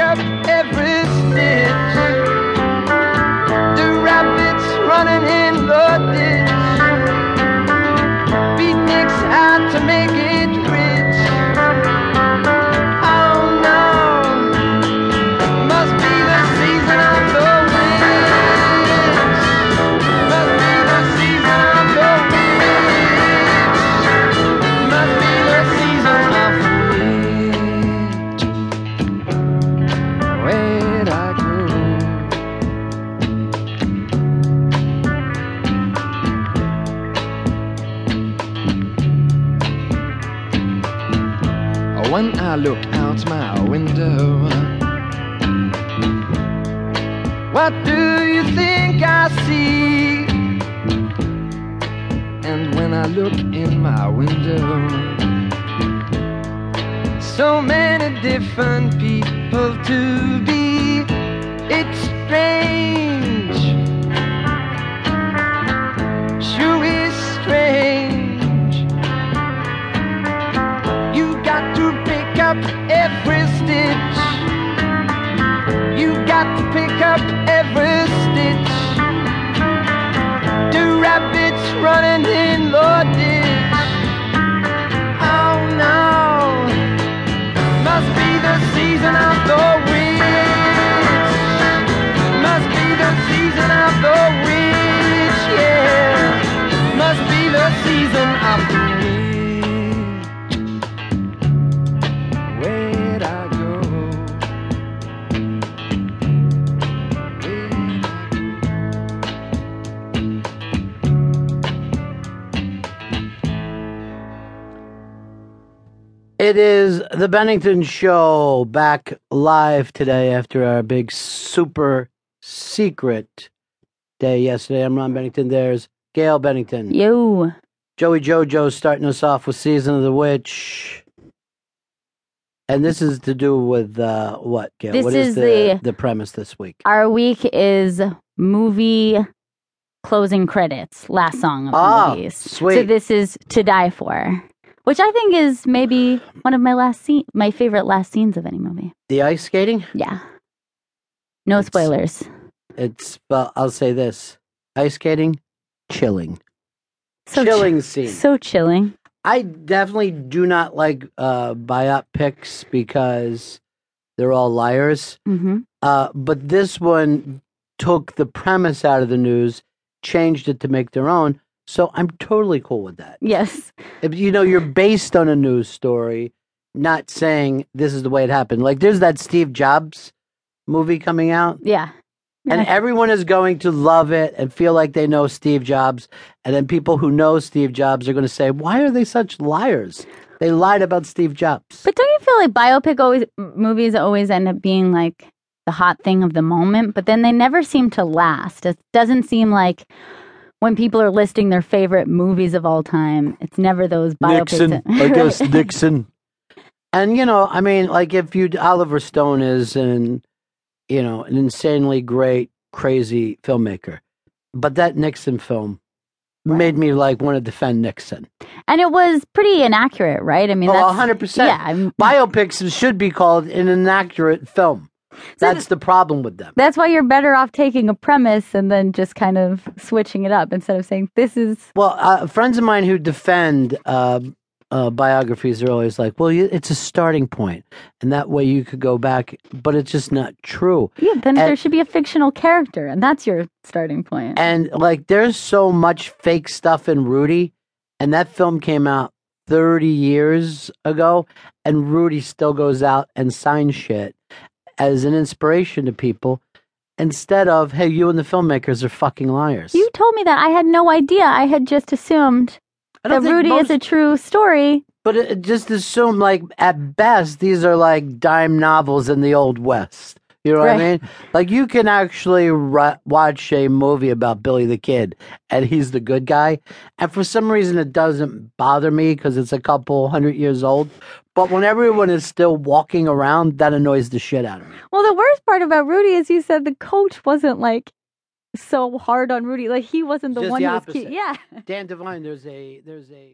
up every stitch. When I look out my window, what do you think I see? And when I look in my window, so many different people to be. It's strange, It is the Bennington Show back live today after our big super secret day yesterday. I'm Ron Bennington. There's Gail Bennington. Yo. Joey Jojo starting us off with Season of the Witch. And this is to do with uh, what, Gail? This What is is the, the- the premise this week? Our week is movie closing credits, last song of Ah, movies. So this is To Die For, which I think is maybe one of my last scene, my favorite last scenes of any movie. The ice skating? Yeah. No It's- spoilers. It's, well, I'll say this ice skating, chilling. So chilling chi- scene. So chilling. I definitely do not like uh, biopics because they're all liars. hmm Uh, but this one took the premise out of the news, changed it to make their own. So I'm totally cool with that. Yes. If you know you're based on a news story, not saying this is the way it happened. Like there's that Steve Jobs movie coming out, Yeah. and everyone is going to love it and feel like they know Steve Jobs. And then people who know Steve Jobs are going to say, "Why are they such liars? They lied about Steve Jobs." But don't you feel like biopic always movies always end up being like the hot thing of the moment, but then they never seem to last. It doesn't seem like when people are listing their favorite movies of all time, it's never those biopics. Nixon, I guess Right. Nixon. And you know, I mean, like if you Oliver Stone is an you know an insanely great, crazy filmmaker, but that Nixon film made me like want to defend Nixon. And it was pretty inaccurate, right? I mean, Oh, that's 100%. Yeah, I'm- Biopics should be called an inaccurate film. That's the problem with them. that's why you're better off taking a premise and then just kind of switching it up instead of saying this is Well, uh, friends of mine who defend uh, uh, biographies are always like, "Well, you, it's a starting point, and that way you could go back." But it's just not true. yeah. Then And- there should be a fictional character, and that's your starting point. And like, there's so much fake stuff in Rudy, and that film came out 30 years ago, and Rudy still goes out and signs shit as an inspiration to people. Instead of, hey, you and the filmmakers are fucking liars. you told me that I had no idea. I had just assumed that Rudy most- is a true story. But it, just assume, like, at best, these are like dime novels in the Old West. You know what I mean? Like, you can actually watch a movie about Billy the Kid, and he's the good guy. And for some reason, it doesn't bother me because it's a couple hundred years old. But when everyone is still walking around, that annoys the shit out of me. Well, the worst part about Rudy is you said the coach wasn't like so hard on Rudy. Like he wasn't the Just one the who was key. Yeah. Dan Devine, there's a there's a